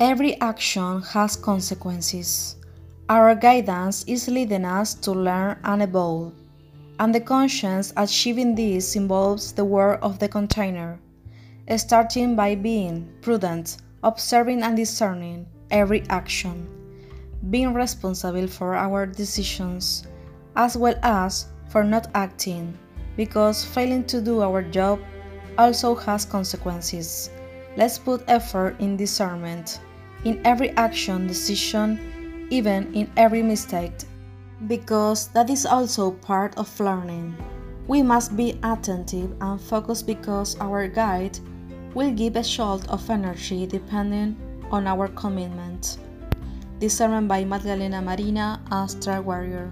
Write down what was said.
Every action has consequences. Our guidance is leading us to learn and evolve, and the conscience achieving this involves the work of the container, starting by being prudent, observing and discerning every action, being responsible for our decisions, as well as for not acting, because failing to do our job also has consequences. Let's put effort in discernment in every action, decision, even in every mistake, because that is also part of learning. We must be attentive and focused because our guide will give a jolt of energy depending on our commitment. Discernment by Magdalena Marina, Astral Warrior.